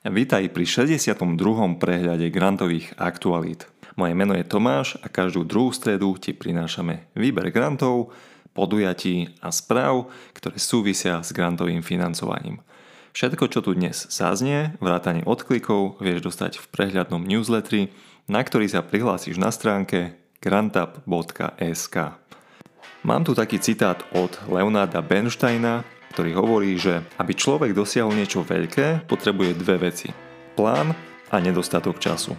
Vítaj pri 62. prehľade grantových aktualít. Moje meno je Tomáš a každú druhú stredu ti prinášame výber grantov, podujatí a správ, ktoré súvisia s grantovým financovaním. Všetko, čo tu dnes zaznie, vrátane odklikov, vieš dostať v prehľadnom newsletteri, na ktorý sa prihlásiš na stránke grantup.sk. Mám tu taký citát od Leonarda Bernsteina, ktorý hovorí, že aby človek dosiahol niečo veľké, potrebuje dve veci. Plán a nedostatok času.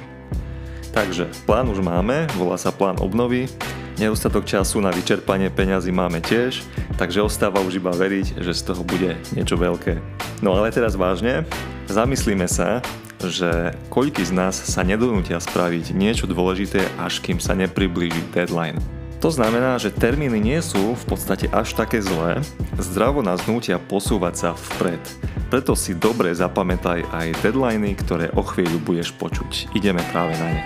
Takže plán už máme, volá sa plán obnovy, nedostatok času na vyčerpanie peňazí máme tiež, takže ostáva už iba veriť, že z toho bude niečo veľké. No ale teraz vážne, zamyslíme sa, že koľký z nás sa nedonútia spraviť niečo dôležité, až kým sa nepriblíži deadline. To znamená, že termíny nie sú v podstate až také zlé, zdravo nás nútia posúvať sa vpred. Preto si dobre zapamätaj aj deadliny, ktoré o chvíľu budeš počuť. Ideme práve na ne.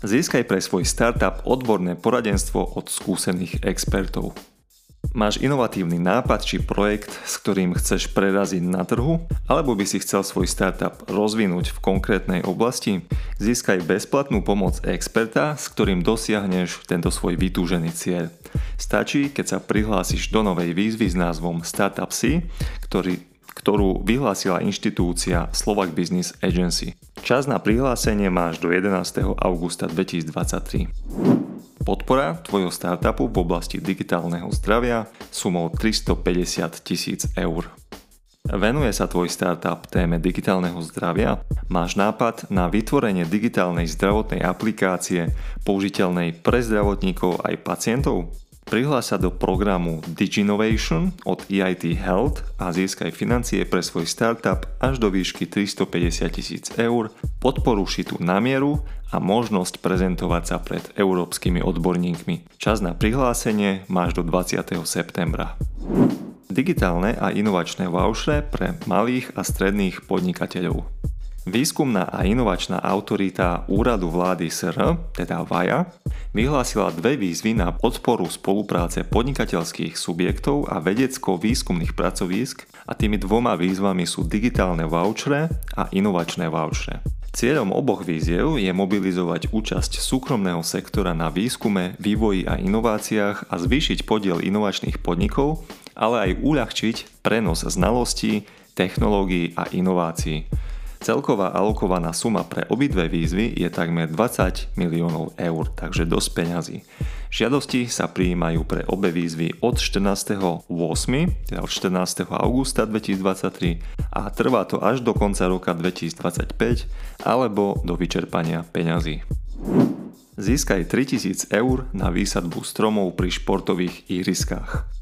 Získaj pre svoj startup odborné poradenstvo od skúsených expertov. Máš inovatívny nápad či projekt, s ktorým chceš preraziť na trhu? Alebo by si chcel svoj startup rozvinúť v konkrétnej oblasti? Získaj bezplatnú pomoc experta, s ktorým dosiahneš tento svoj vytúžený cieľ. Stačí, keď sa prihlásiš do novej výzvy s názvom Startup C, ktorý, ktorú vyhlásila inštitúcia Slovak Business Agency. Čas na prihlásenie máš do 11. augusta 2023. Podpora tvojho startupu v oblasti digitálneho zdravia sumou 350 tisíc eur. Venuje sa tvoj startup téme digitálneho zdravia? Máš nápad na vytvorenie digitálnej zdravotnej aplikácie použiteľnej pre zdravotníkov aj pacientov? Prihlás sa do programu Diginovation od EIT Health a získaj financie pre svoj startup až do výšky 350 tisíc eur, podporu šitú na mieru a možnosť prezentovať sa pred európskymi odborníkmi. Čas na prihlásenie máš do 20. septembra. Digitálne a inovačné vouchere pre malých a stredných podnikateľov. Výskumná a inovačná autorita Úradu vlády SR, teda VAJA, vyhlásila dve výzvy na podporu spolupráce podnikateľských subjektov a vedecko-výskumných pracovísk a tými dvoma výzvami sú digitálne vouchere a inovačné vouchere. Cieľom oboch víziev je mobilizovať účasť súkromného sektora na výskume, vývoji a inováciách a zvýšiť podiel inovačných podnikov, ale aj uľahčiť prenos znalostí, technológií a inovácií. Celková alokovaná suma pre obidve výzvy je takmer 20 miliónov eur, takže dosť peňazí. Žiadosti sa prijímajú pre obe výzvy od 14.8., teda od 14. augusta 2023 a trvá to až do konca roka 2025 alebo do vyčerpania peňazí. Získaj 3000 eur na výsadbu stromov pri športových ihriskách.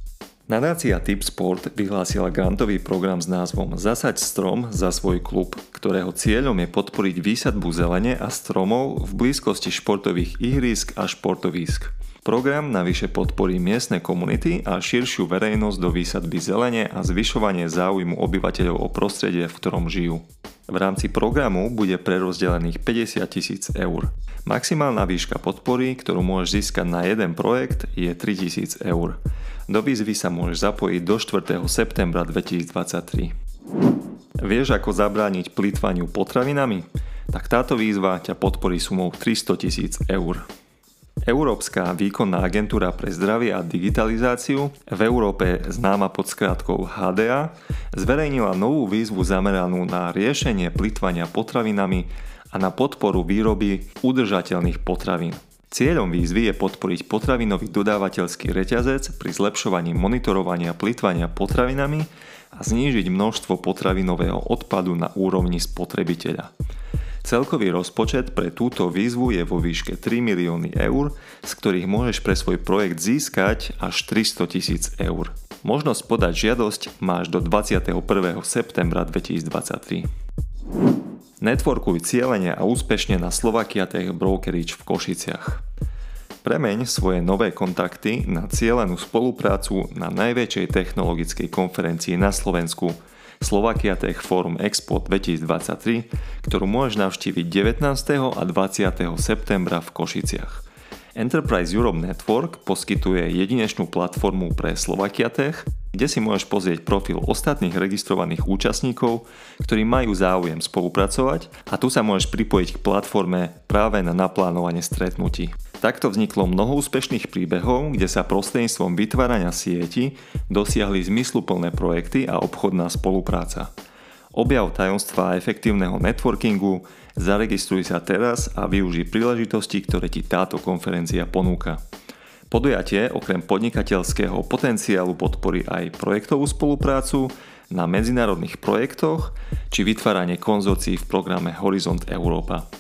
Nadácia Tip Sport vyhlásila grantový program s názvom Zasaď strom za svoj klub, ktorého cieľom je podporiť výsadbu zelene a stromov v blízkosti športových ihrisk a športovísk. Program navyše podporí miestne komunity a širšiu verejnosť do výsadby zelene a zvyšovanie záujmu obyvateľov o prostredie, v ktorom žijú. V rámci programu bude prerozdelených 50 tisíc eur. Maximálna výška podpory, ktorú môžeš získať na jeden projekt, je 3000 eur. Do výzvy sa môžeš zapojiť do 4. septembra 2023. Vieš ako zabrániť plýtvaniu potravinami? Tak táto výzva ťa podporí sumou 300 tisíc eur. Európska výkonná agentúra pre zdravie a digitalizáciu, v Európe známa pod skratkou HDA, zverejnila novú výzvu zameranú na riešenie plýtvania potravinami a na podporu výroby udržateľných potravín. Cieľom výzvy je podporiť potravinový dodávateľský reťazec pri zlepšovaní monitorovania plýtvania potravinami a znížiť množstvo potravinového odpadu na úrovni spotrebiteľa. Celkový rozpočet pre túto výzvu je vo výške 3 milióny eur, z ktorých môžeš pre svoj projekt získať až 300 tisíc eur. Možnosť podať žiadosť máš do 21. septembra 2023. Networkuj cieľene a úspešne na Slovakia Tech Brokerage v Košiciach. Premeň svoje nové kontakty na cieľenú spoluprácu na najväčšej technologickej konferencii na Slovensku Slovakia Tech Forum Expo 2023, ktorú môžeš navštíviť 19. a 20. septembra v Košiciach. Enterprise Europe Network poskytuje jedinečnú platformu pre Slovakia Tech, kde si môžeš pozrieť profil ostatných registrovaných účastníkov, ktorí majú záujem spolupracovať a tu sa môžeš pripojiť k platforme práve na naplánovanie stretnutí. Takto vzniklo mnoho úspešných príbehov, kde sa prostredníctvom vytvárania sieti dosiahli zmysluplné projekty a obchodná spolupráca. Objav tajomstva efektívneho networkingu, zaregistruj sa teraz a využij príležitosti, ktoré ti táto konferencia ponúka. Podujatie okrem podnikateľského potenciálu podporí aj projektovú spoluprácu na medzinárodných projektoch či vytváranie konzorcií v programe Horizont Európa.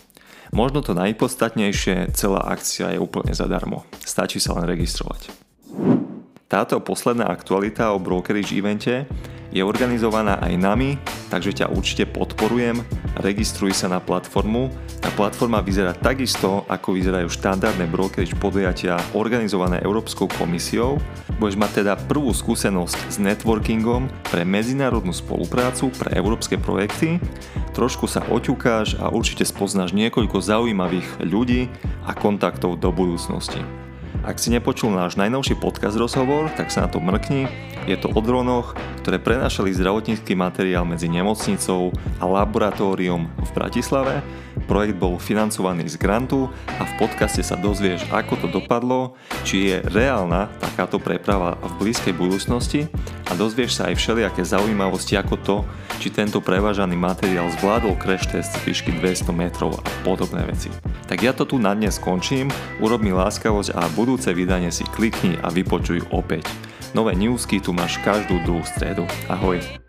Možno to najpodstatnejšie, celá akcia je úplne zadarmo. Stačí sa len registrovať. Táto posledná aktualita o brokerage evente je organizovaná aj nami, takže ťa určite podporujem. Registruj sa na platformu. Tá platforma vyzerá takisto, ako vyzerajú štandardné brokerage podujatia organizované Európskou komisiou. Budeš mať teda prvú skúsenosť s networkingom pre medzinárodnú spoluprácu pre európske projekty. Trošku sa oťukáš a určite spoznáš niekoľko zaujímavých ľudí a kontaktov do budúcnosti. Ak si nepočul náš najnovší podcast rozhovor, tak sa na to mrkni. Je to o dronoch, ktoré prenášali zdravotnícky materiál medzi nemocnicou a laboratórium v Bratislave. Projekt bol financovaný z grantu a v podcaste sa dozvieš, ako to dopadlo, či je reálna takáto preprava v blízkej budúcnosti a dozvieš sa aj všelijaké zaujímavosti ako to, či tento prevážaný materiál zvládol crash test výšky 200 metrov a podobné veci. Tak ja to tu na dnes skončím, urob mi láskavosť a budúce vydanie si klikni a vypočuj opäť. Nové newsky tu máš každú druhú stredu. Ahoj.